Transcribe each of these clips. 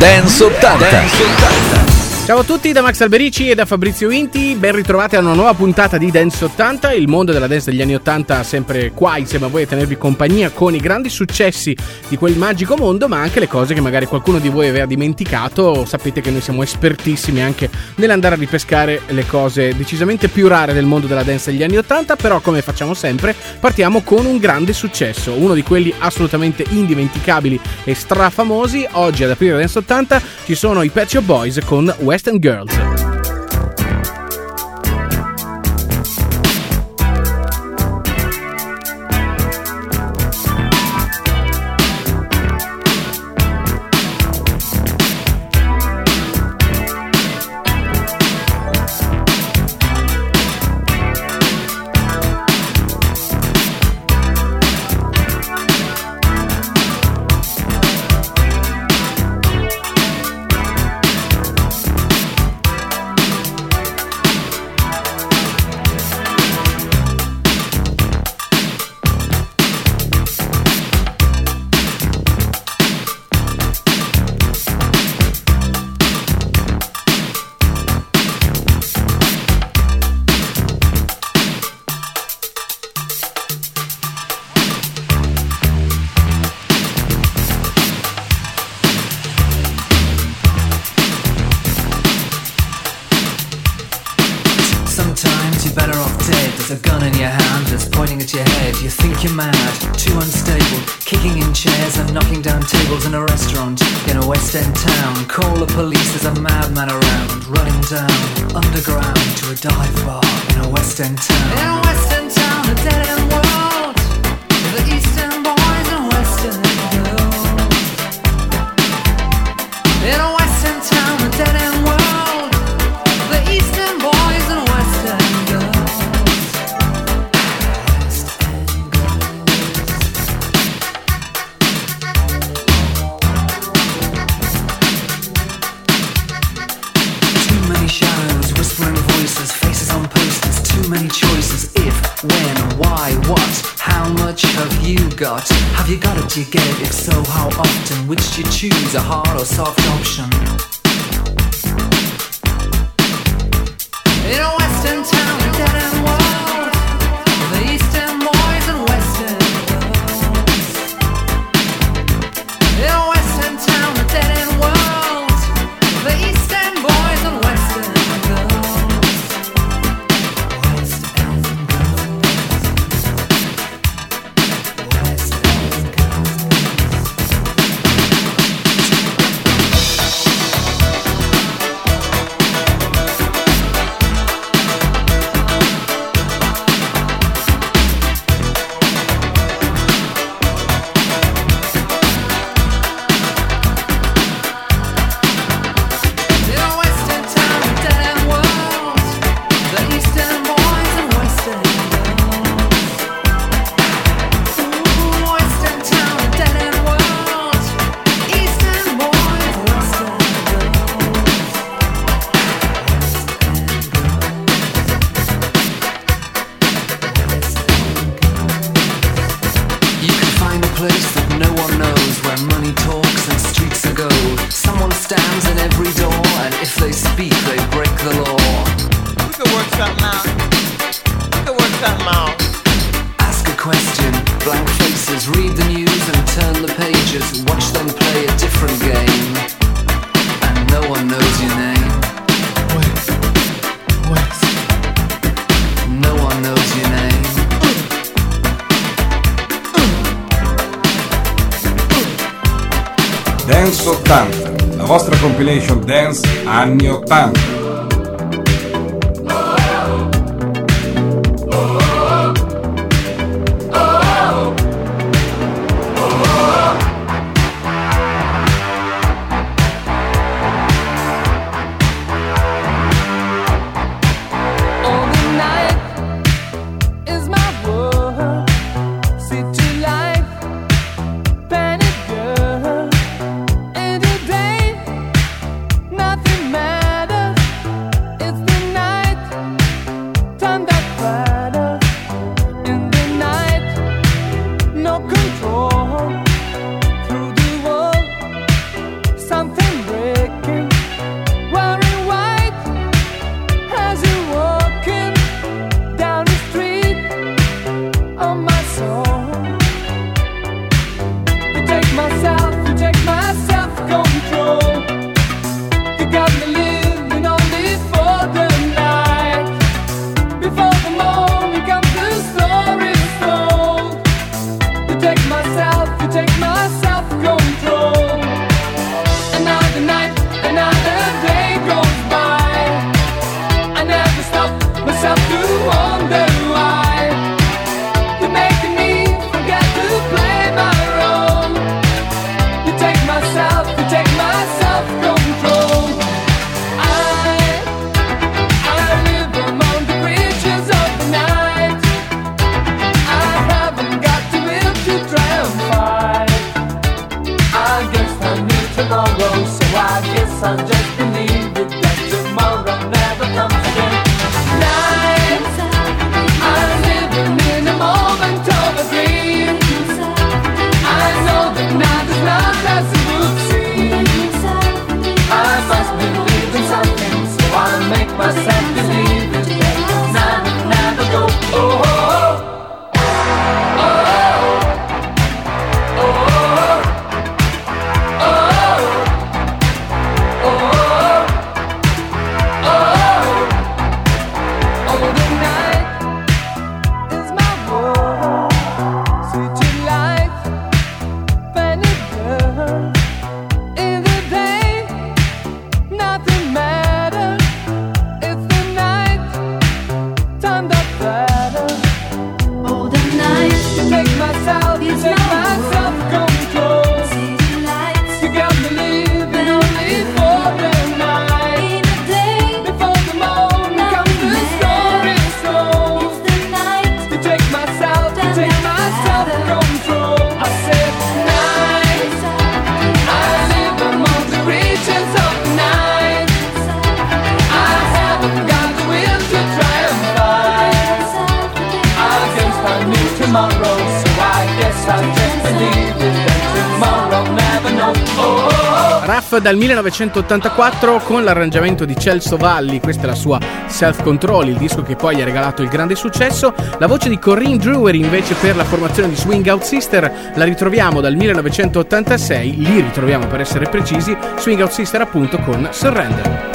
Dance 80. Dance 80. Ciao a tutti da Max Alberici e da Fabrizio Inti, ben ritrovati a una nuova puntata di Dance 80, il mondo della dance degli anni 80 sempre qua insieme a voi a tenervi compagnia con i grandi successi di quel magico mondo, ma anche le cose che magari qualcuno di voi aveva dimenticato, sapete che noi siamo espertissimi anche nell'andare a ripescare le cose decisamente più rare del mondo della dance degli anni 80, però come facciamo sempre partiamo con un grande successo, uno di quelli assolutamente indimenticabili e strafamosi, oggi ad aprire Dance 80 ci sono i Shop Boys con West Western Girls. Anni 80. 1984 con l'arrangiamento di Celso Valli, questa è la sua Self Control, il disco che poi gli ha regalato il grande successo. La voce di Corinne Drewery invece per la formazione di Swing Out Sister la ritroviamo dal 1986, li ritroviamo per essere precisi, Swing Out Sister appunto con Surrender.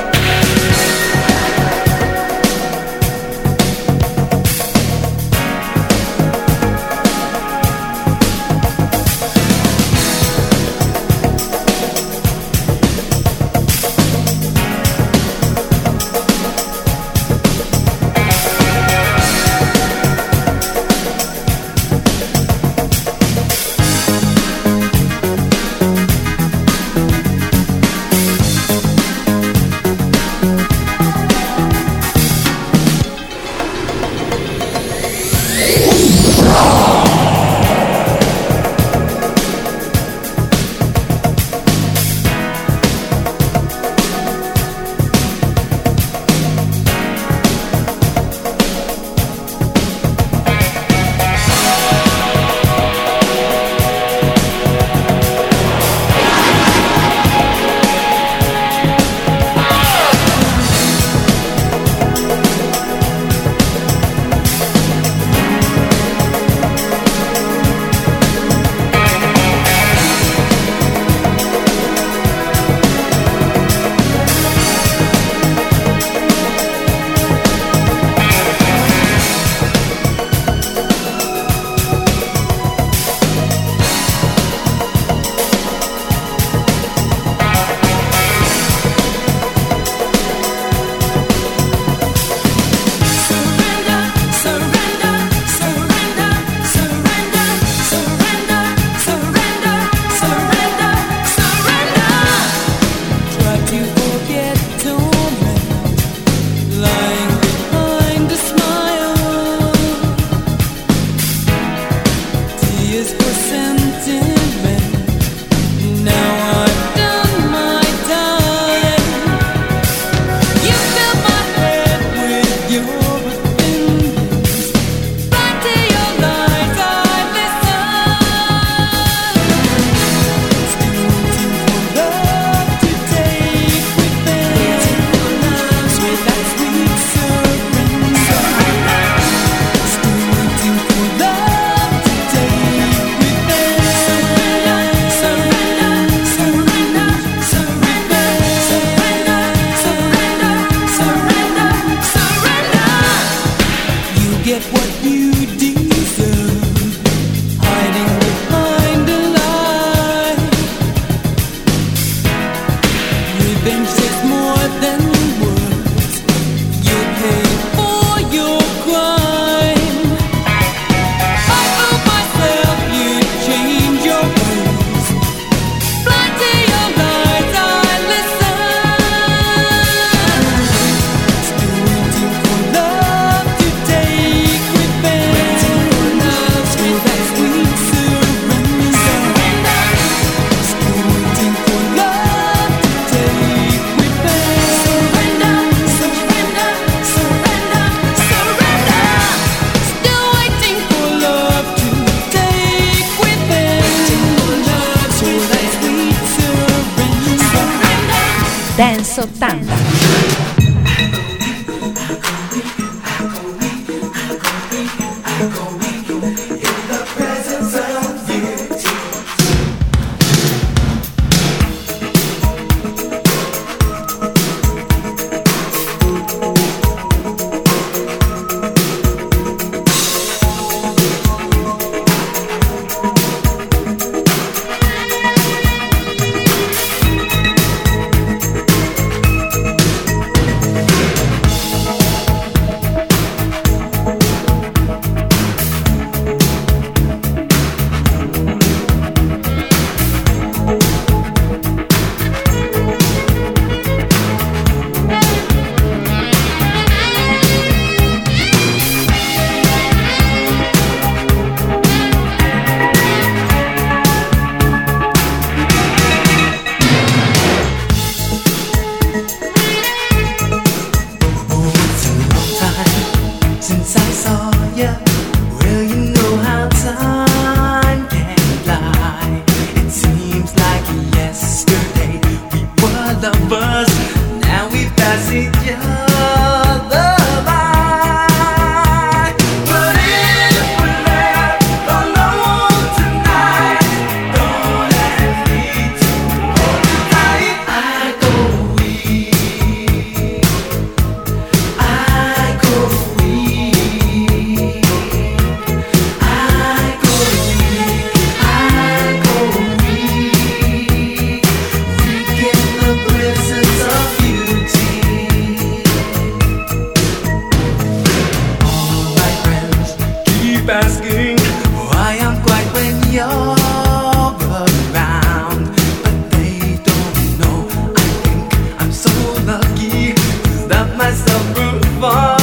Dance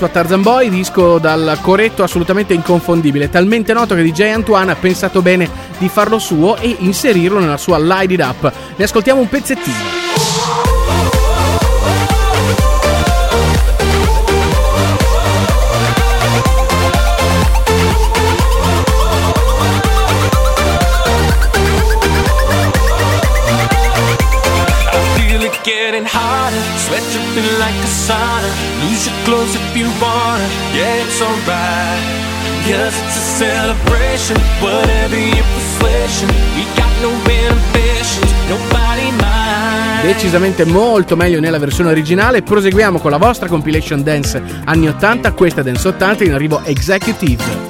Sua Tarzan Boy, disco dal coretto assolutamente inconfondibile, talmente noto che DJ Antoine ha pensato bene di farlo suo e inserirlo nella sua Light It Up. Ne ascoltiamo un pezzettino. getting harder. Sweat dripping like a sauna. Lose your clothes if you wanna. Yeah, it's alright. Cause it's a celebration. Whatever your persuasion. We got no inhibitions. Nobody mind. Decisamente molto meglio nella versione originale. Proseguiamo con la vostra compilation dance anni 80. Questa dance 80 in arrivo Executive.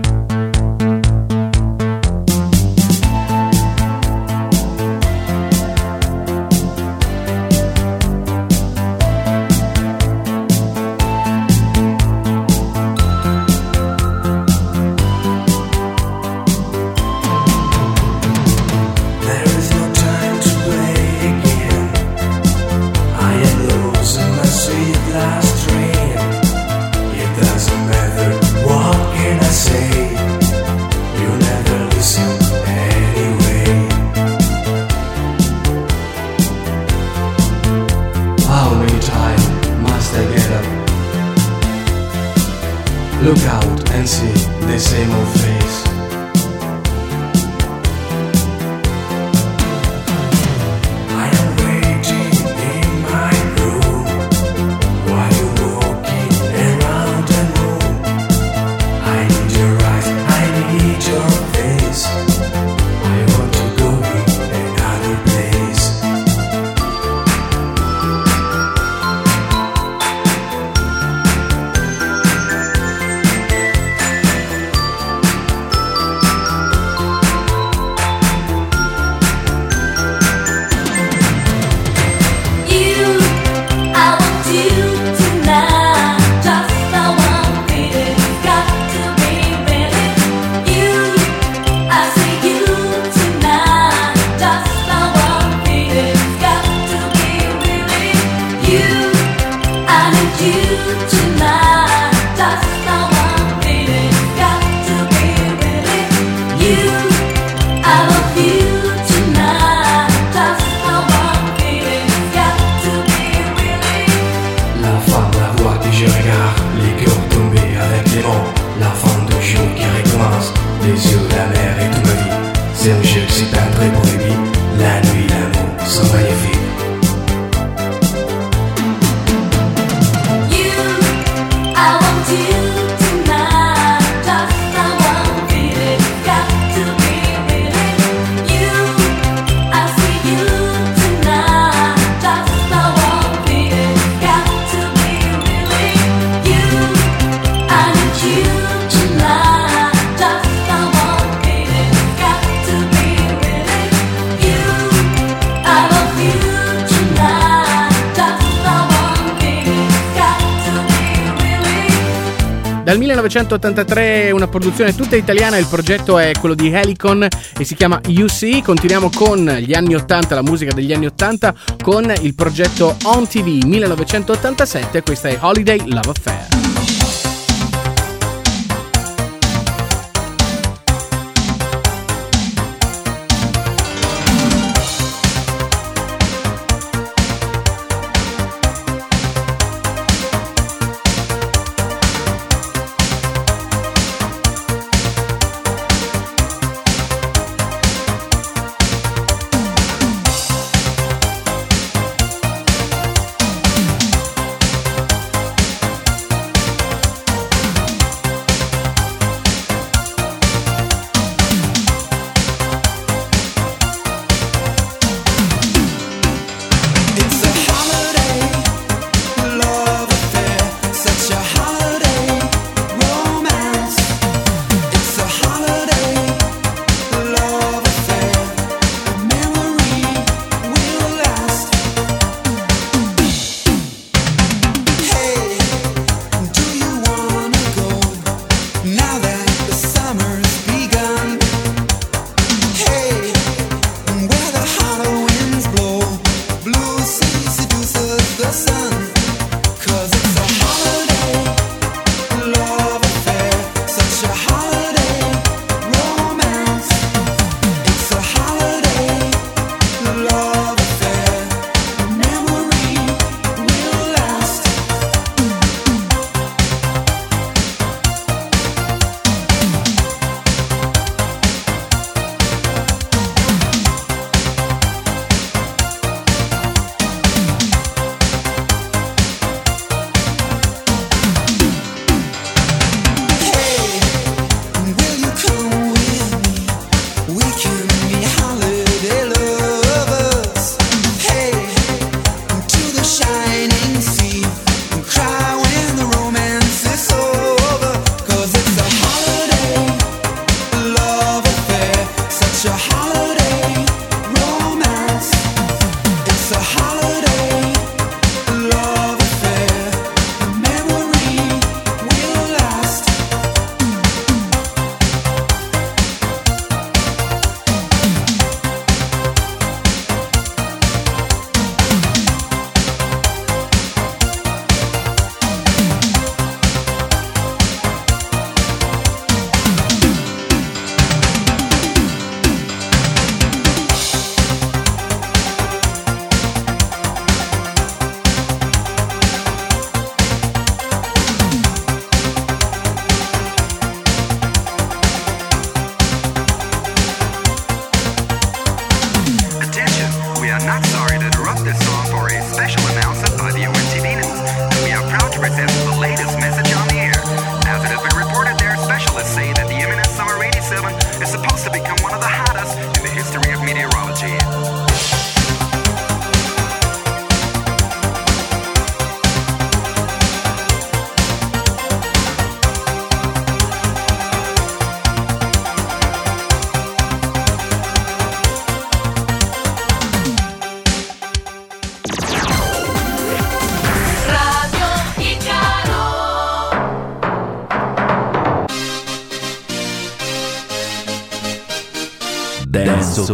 la mer et tout ma vie. C'est un jeu, c'est un très bon. La nuit, l'amour, sont magnifiques. Dal 1983 una produzione tutta italiana, il progetto è quello di Helicon e si chiama UC. Continuiamo con gli anni 80, la musica degli anni 80 con il progetto On TV 1987, questa è Holiday Love Affair.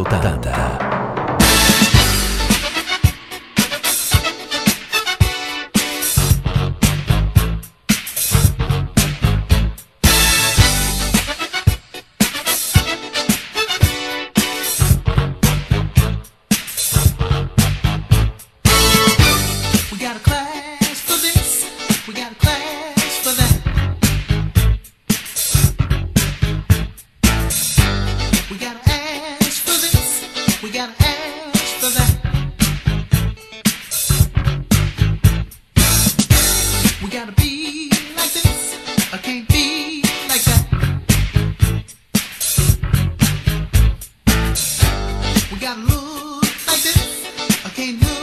Dance can't do.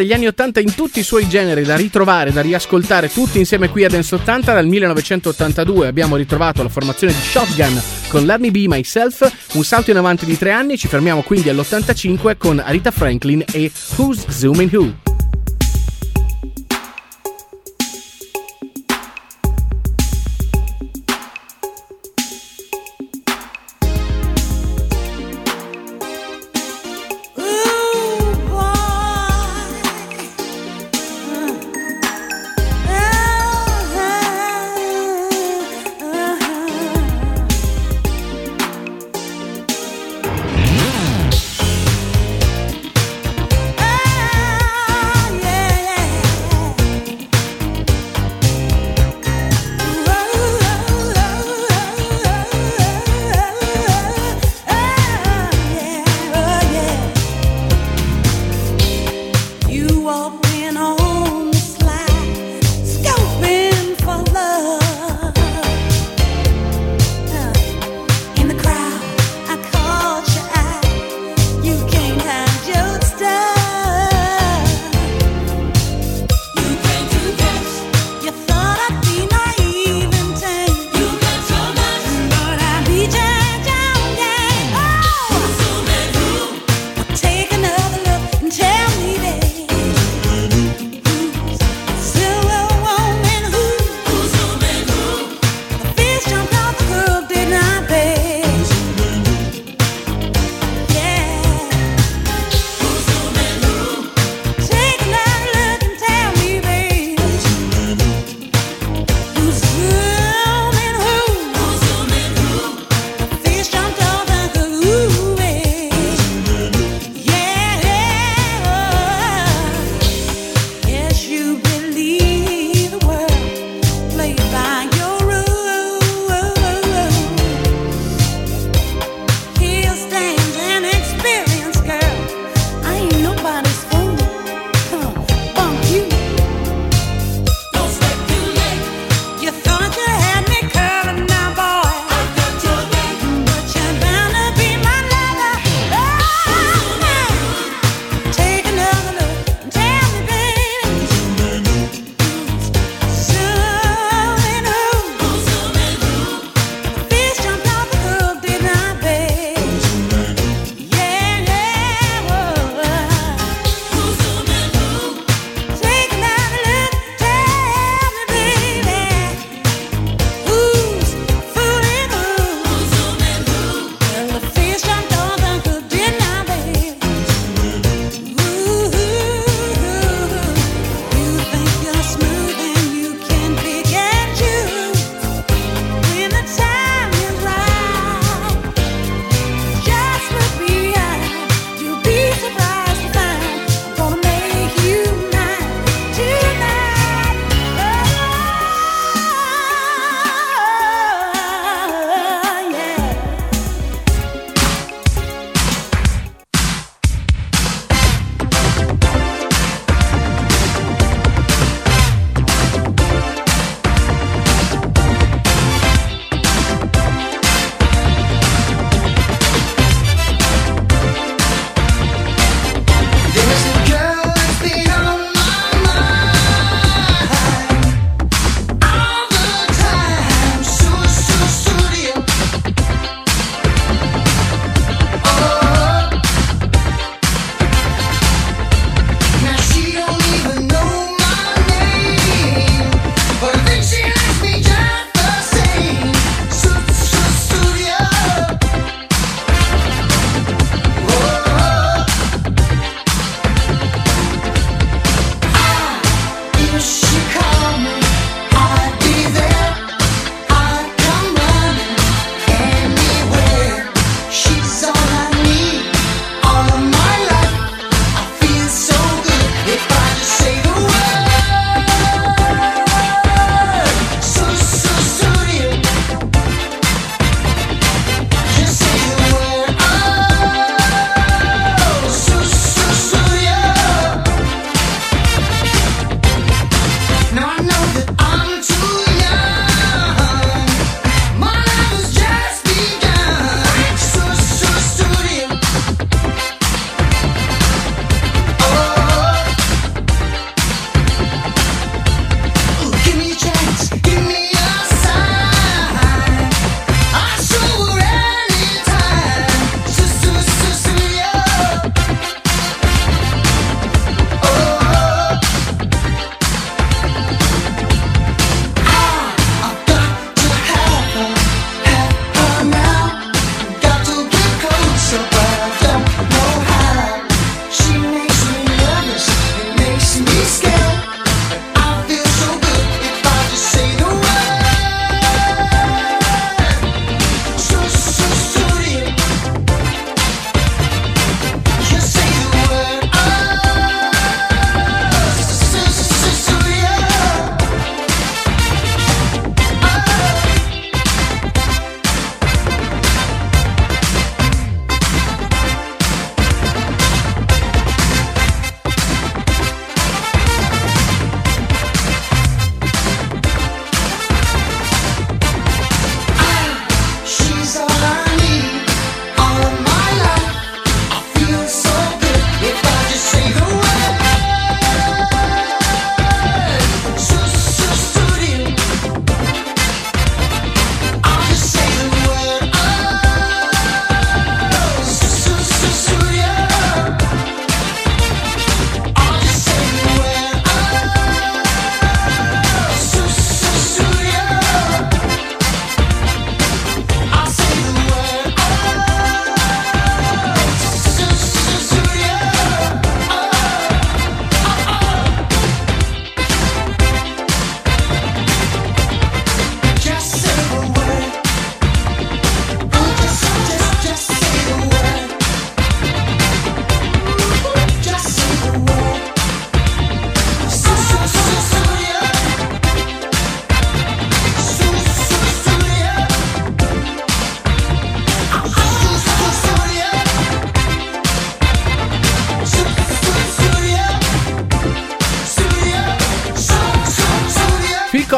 Degli anni 80 in tutti i suoi generi da ritrovare, da riascoltare tutti insieme qui a Dance 80 dal 1982 abbiamo ritrovato la formazione di Shotgun con Let Me Be Myself, un salto in avanti di tre anni, ci fermiamo quindi all'85 con Arita Franklin e Who's Zooming Who.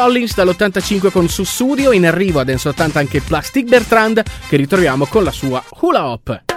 Collins dall'85 con Sussudio, in arrivo a Dance 80 anche Plastic Bertrand che ritroviamo con la sua Hula Hop.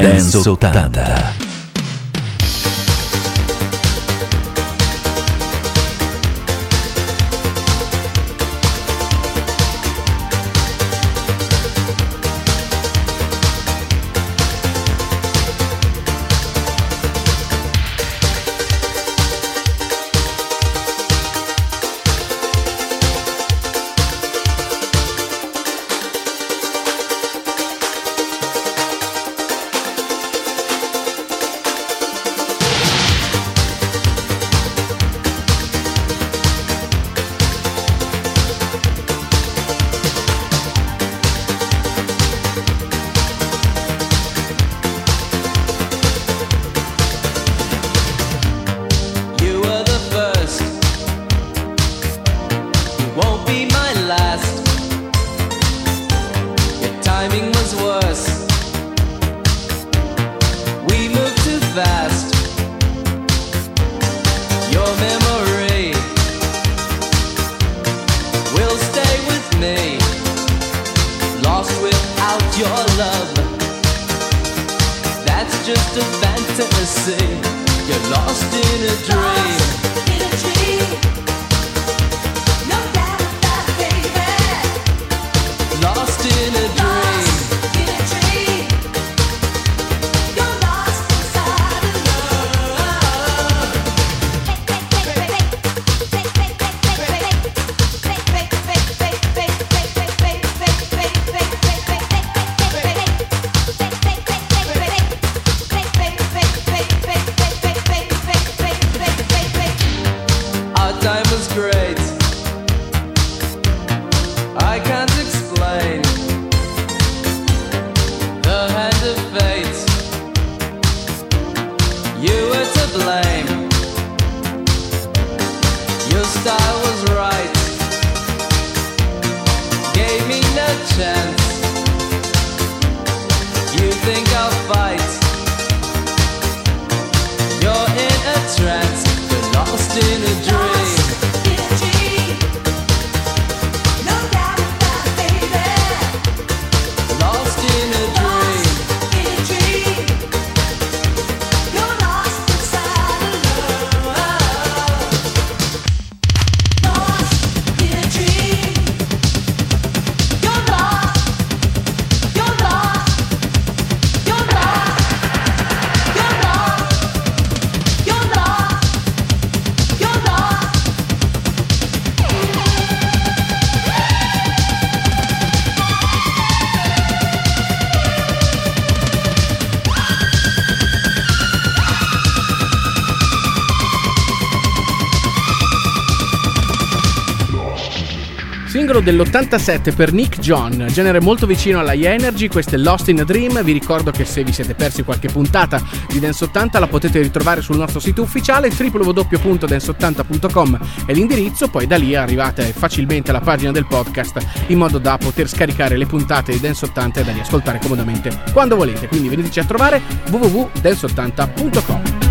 Dance 80. Singolo dell'87 per Nick John, genere molto vicino alla Energy, questo è Lost in a Dream. Vi ricordo che se vi siete persi qualche puntata di Dance 80 la potete ritrovare sul nostro sito ufficiale www.dance80.com è l'indirizzo, poi da lì arrivate facilmente alla pagina del podcast in modo da poter scaricare le puntate di Dance 80 e da riascoltare comodamente quando volete. Quindi veniteci a trovare www.dance80.com.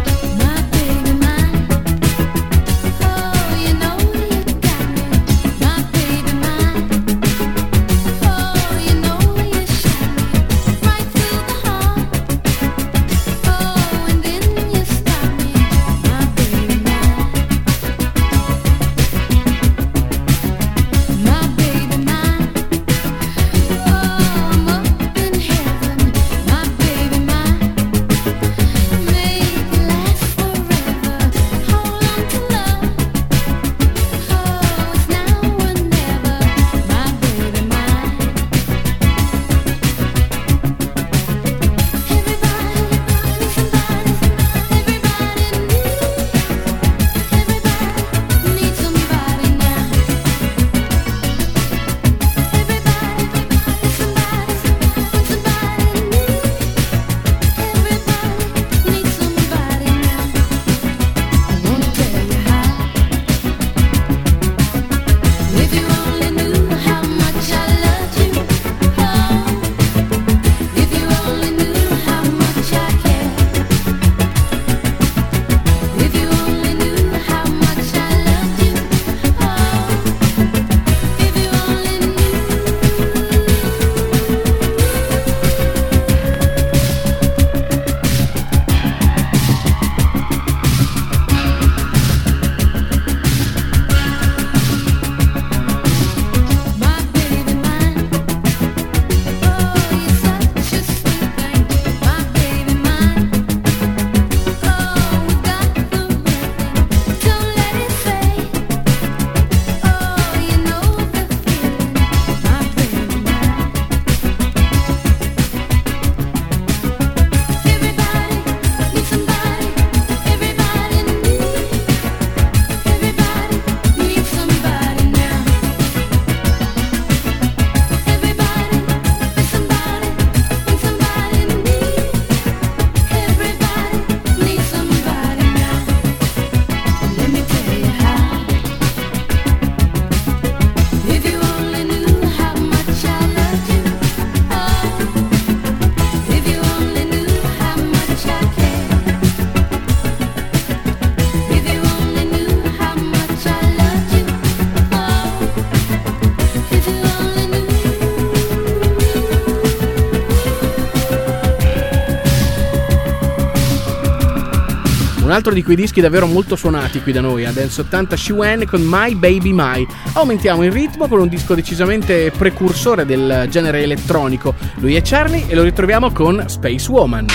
Un altro di quei dischi davvero molto suonati qui da noi, a Dance 80 Shiwen con My Baby My. Aumentiamo il ritmo con un disco decisamente precursore del genere elettronico. Lui è Charlie e lo ritroviamo con Space Woman.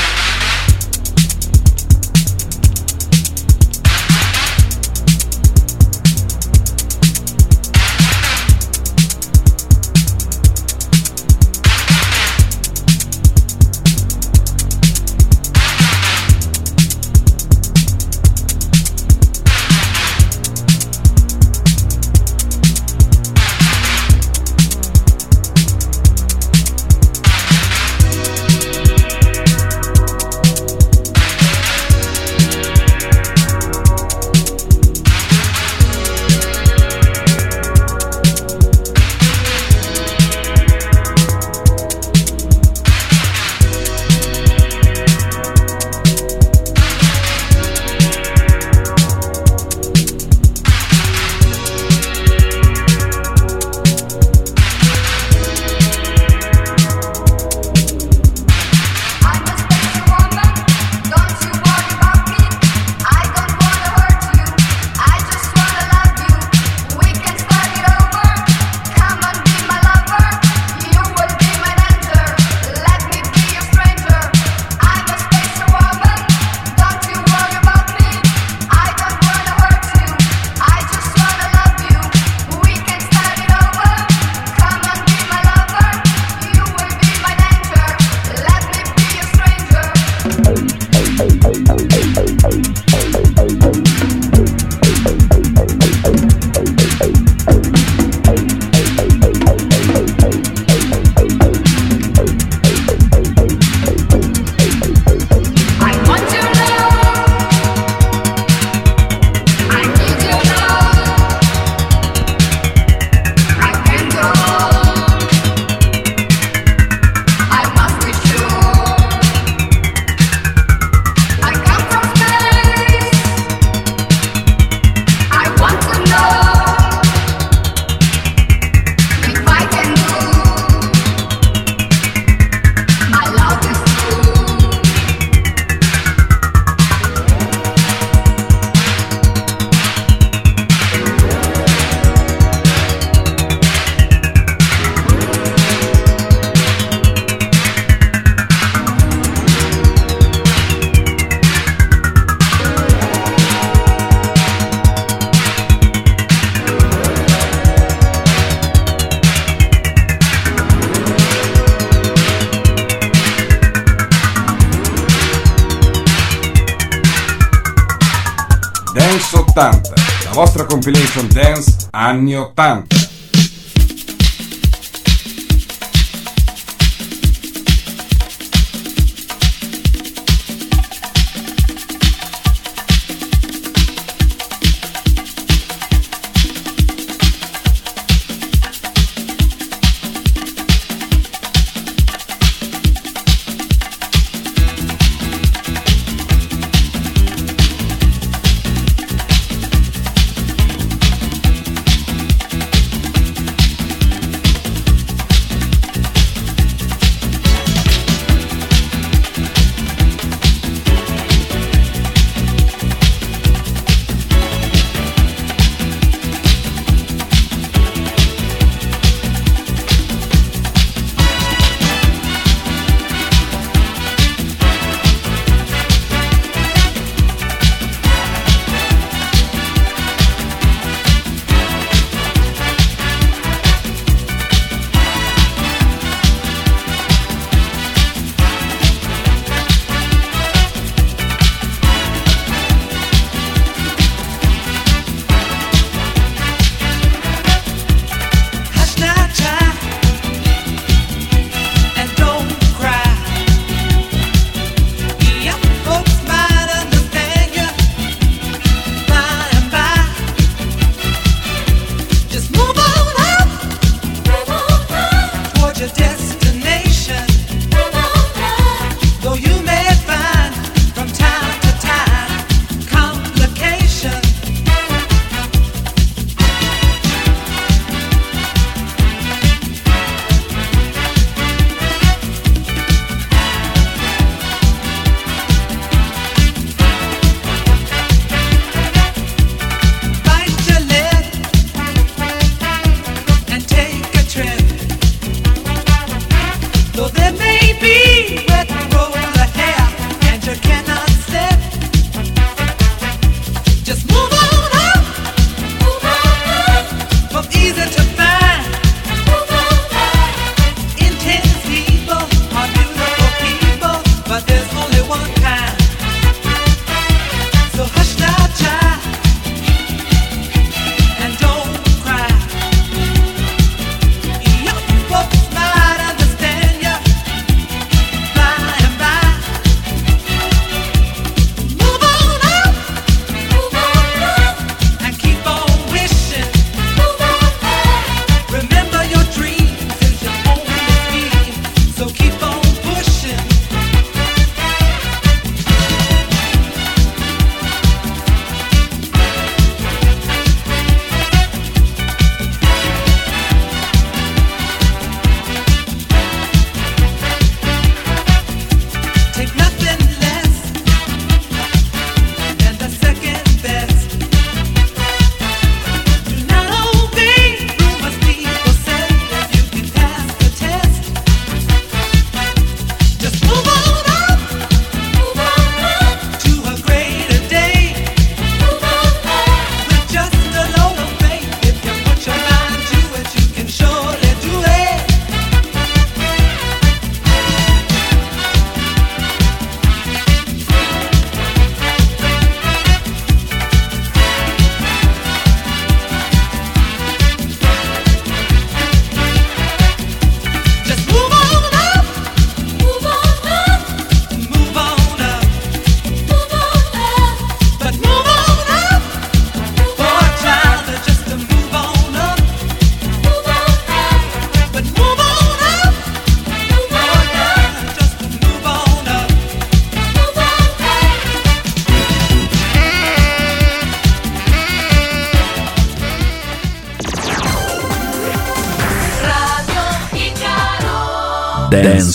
Anni 80.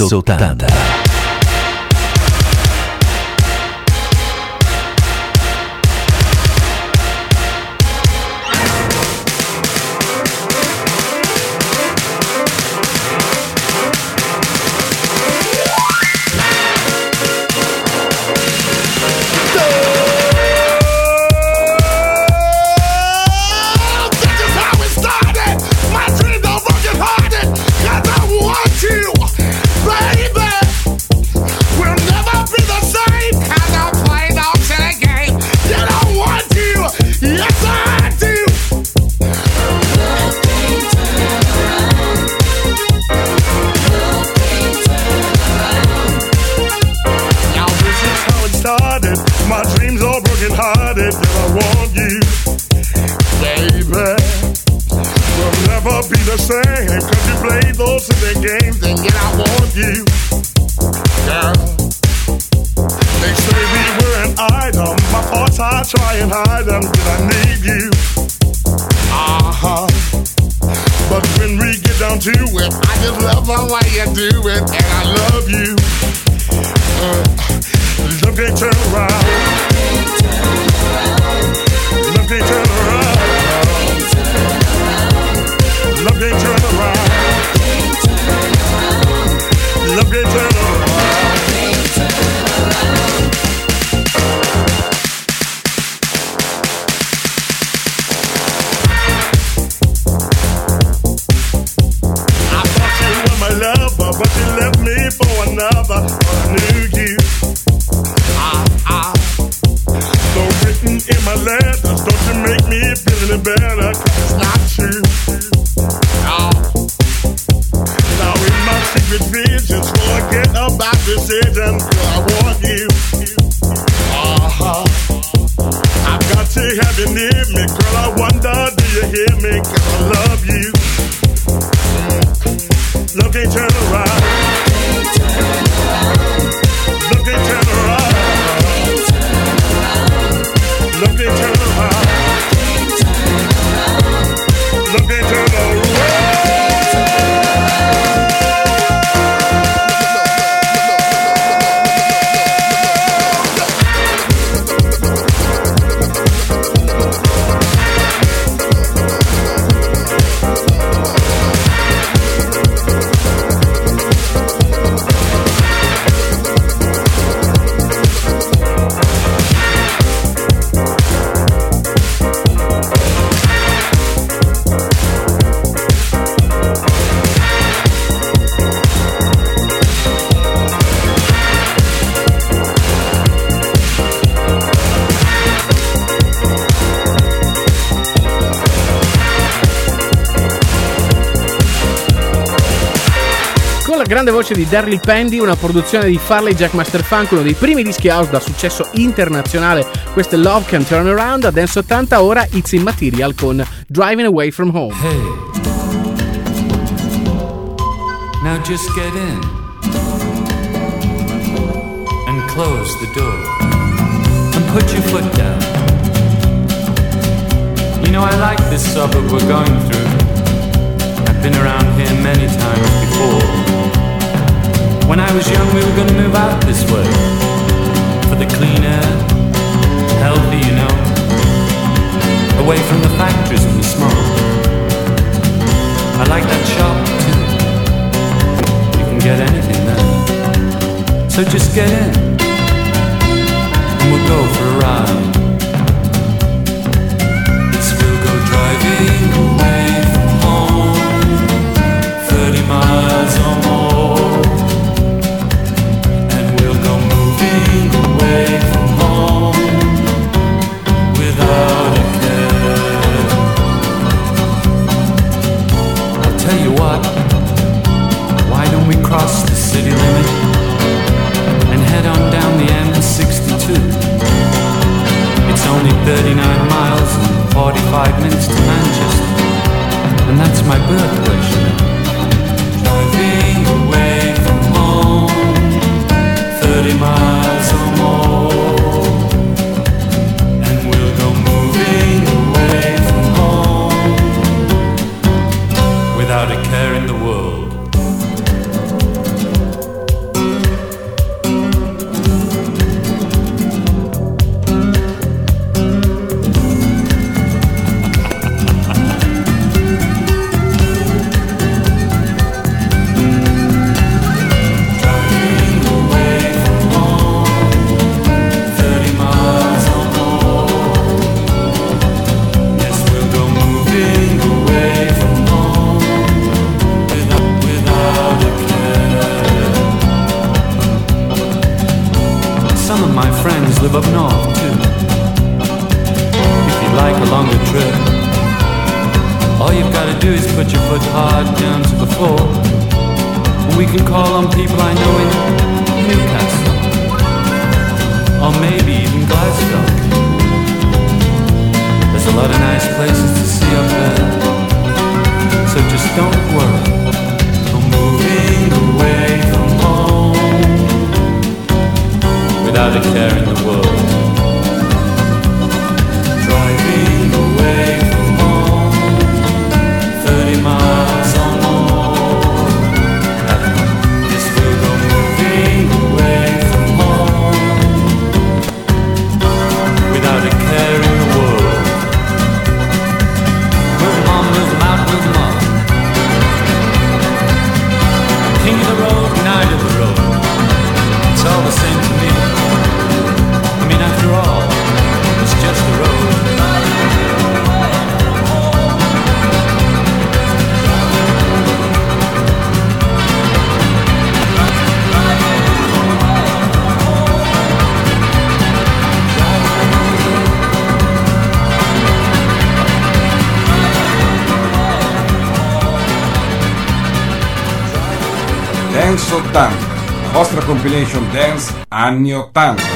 80. Grande voce di Darryl Pandy, una produzione di Farley Jackmaster Funk, uno dei primi dischi house da successo internazionale. Questo è Love Can Turn Around, a Dance 80, ora It's in Material con Driving Away From Home. Hey, now just get in and close the door and put your foot down. You know, I like this suburb we're going through. I've been around here many times. When I was young, we were gonna move out this way for the clean air, healthy, you know, away from the factories and the smoke. I like that shop too. You can get anything there. So just get in and we'll go for a ride. Yes, we'll go driving 39 miles and 45 minutes to Manchester, and that's my birthplace, you know. Driving away from home, 30 miles or more, and we'll go moving away from home without a care in the world. anni 80.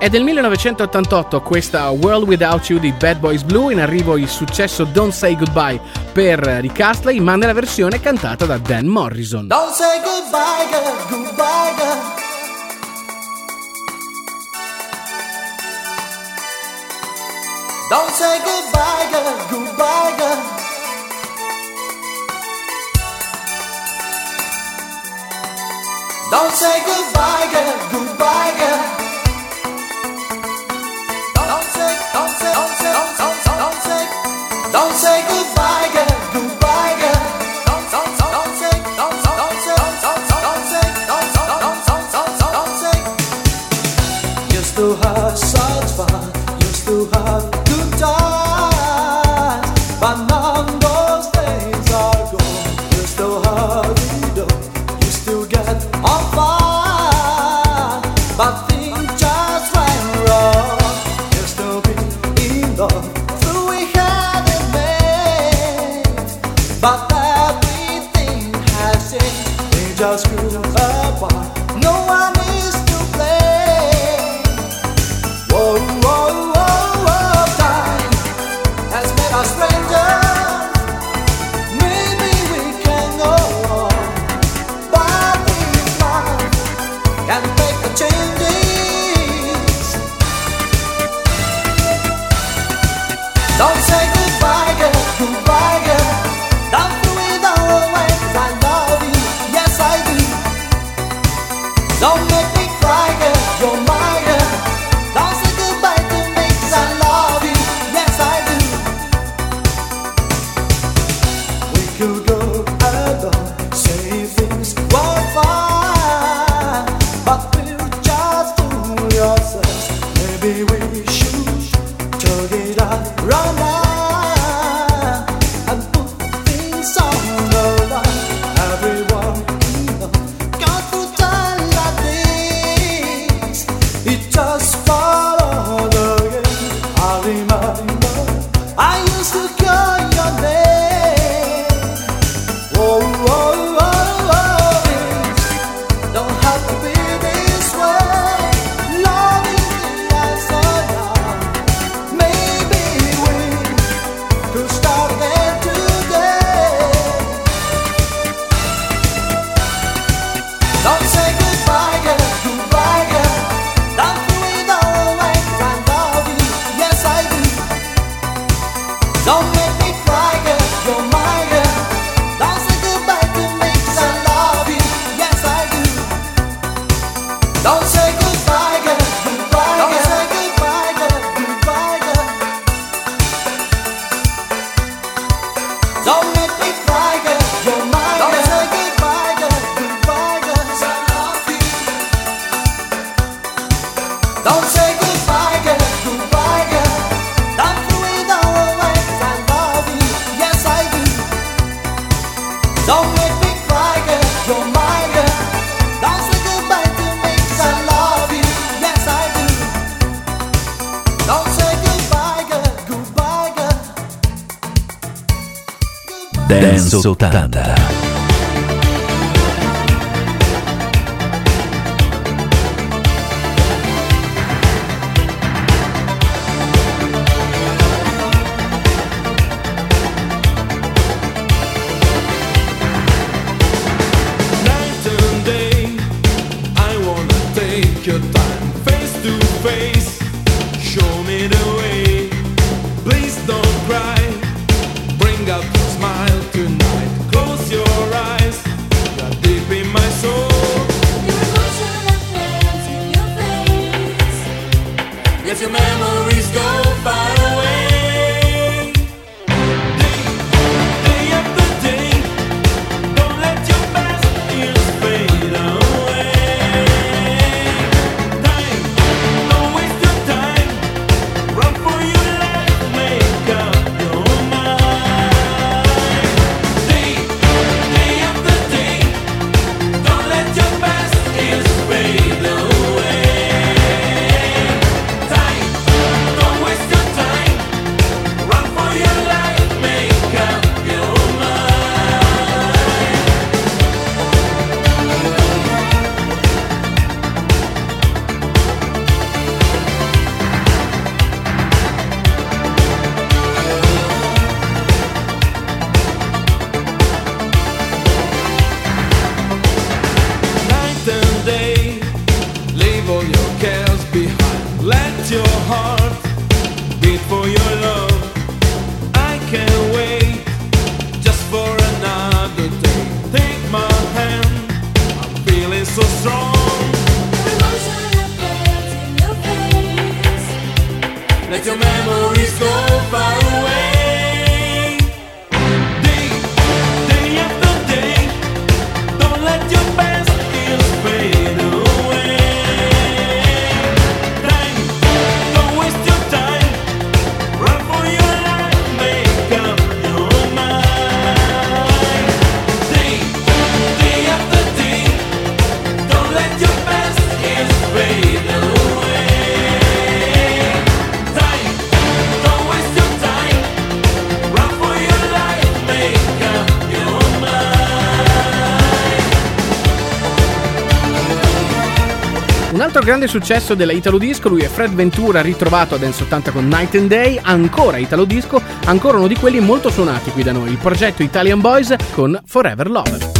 È del 1988 questa World Without You di Bad Boys Blue, in arrivo il successo Don't Say Goodbye per Rick Astley, ma nella versione cantata da Dan Morrison. Don't say goodbye, girl, goodbye, girl. Don't say goodbye, girl, goodbye, girl. Don't say goodbye, girl, goodbye, girl. grande successo della Italo Disco, lui è Fred Ventura ritrovato a Dance 80 con Night and Day, ancora Italo Disco, ancora uno di quelli molto suonati qui da noi, il progetto Italian Boys con Forever Love.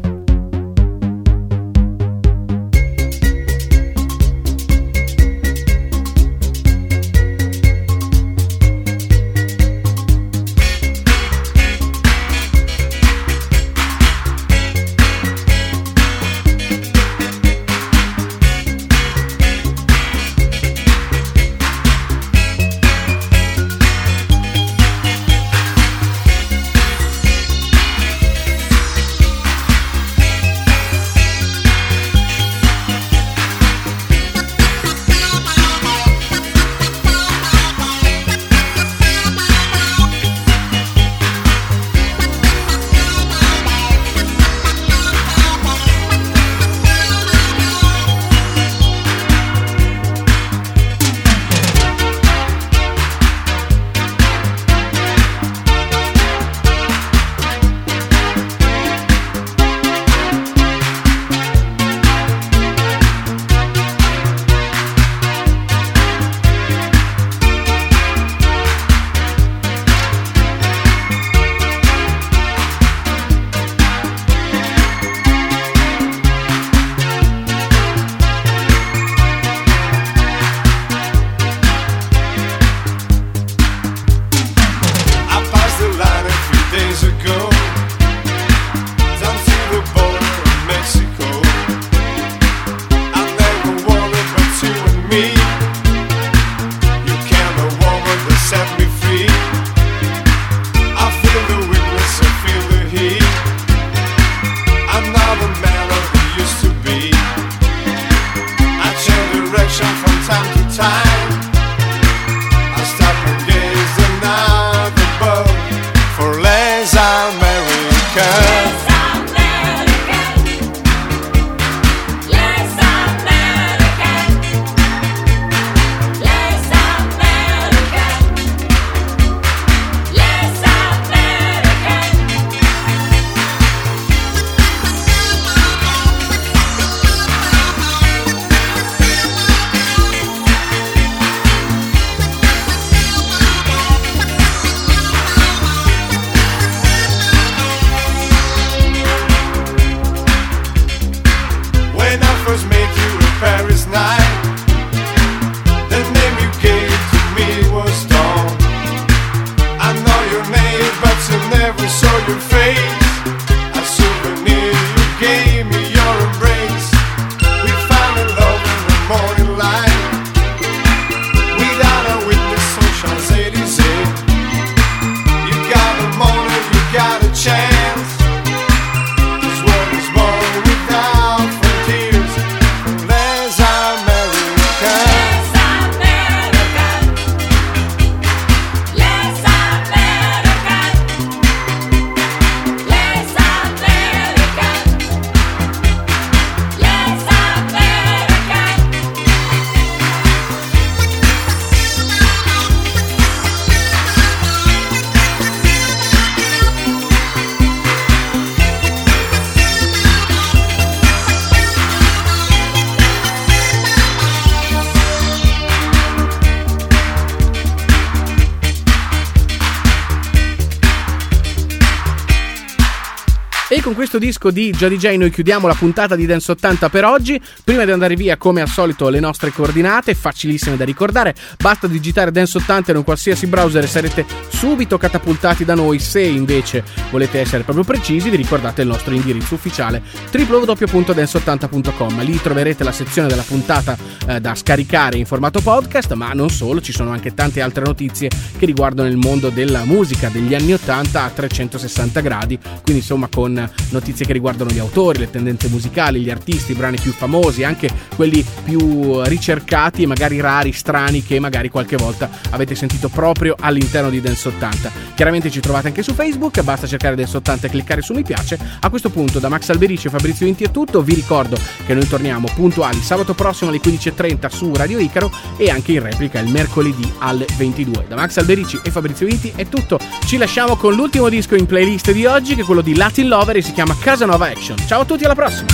Disco di Già DJ noi chiudiamo la puntata di Dance 80 per oggi. Prima di andare via, come al solito, le nostre coordinate, facilissime da ricordare. Basta digitare Dance 80 in un qualsiasi browser e sarete subito catapultati da noi. Se invece volete essere proprio precisi, vi ricordate il nostro indirizzo ufficiale www.dance80.com. Lì troverete la sezione della puntata eh, da scaricare in formato podcast, ma non solo, ci sono anche tante altre notizie che riguardano il mondo della musica degli anni 80 a 360 gradi, quindi insomma con notizie che riguardano gli autori, le tendenze musicali, gli artisti, i brani più famosi, anche quelli più ricercati e magari rari, strani che magari qualche volta avete sentito proprio all'interno di Dance 80. Chiaramente ci trovate anche su Facebook, basta cercare Dance 80 e cliccare su mi piace. A questo punto da Max Alberici e Fabrizio Inti è tutto, vi ricordo che noi torniamo puntuali sabato prossimo alle 15.30 su Radio Icaro e anche in replica il mercoledì alle 22. Da Max Alberici e Fabrizio Inti è tutto, ci lasciamo con l'ultimo disco in playlist di oggi che è quello di Latin Lover e si chiama Casanova Action. Ciao a tutti, alla prossima!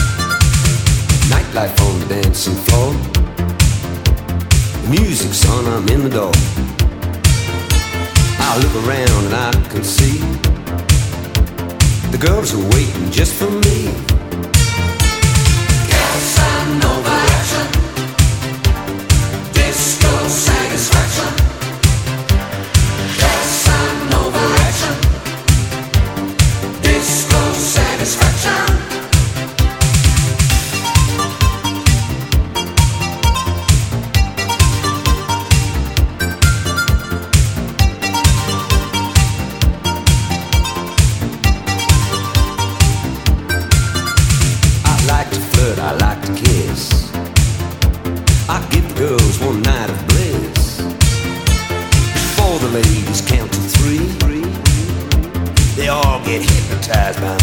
Nightlife on the dancing floor. The music's on, I'm in the door. I look around and I can see the girls are waiting just for me. baptized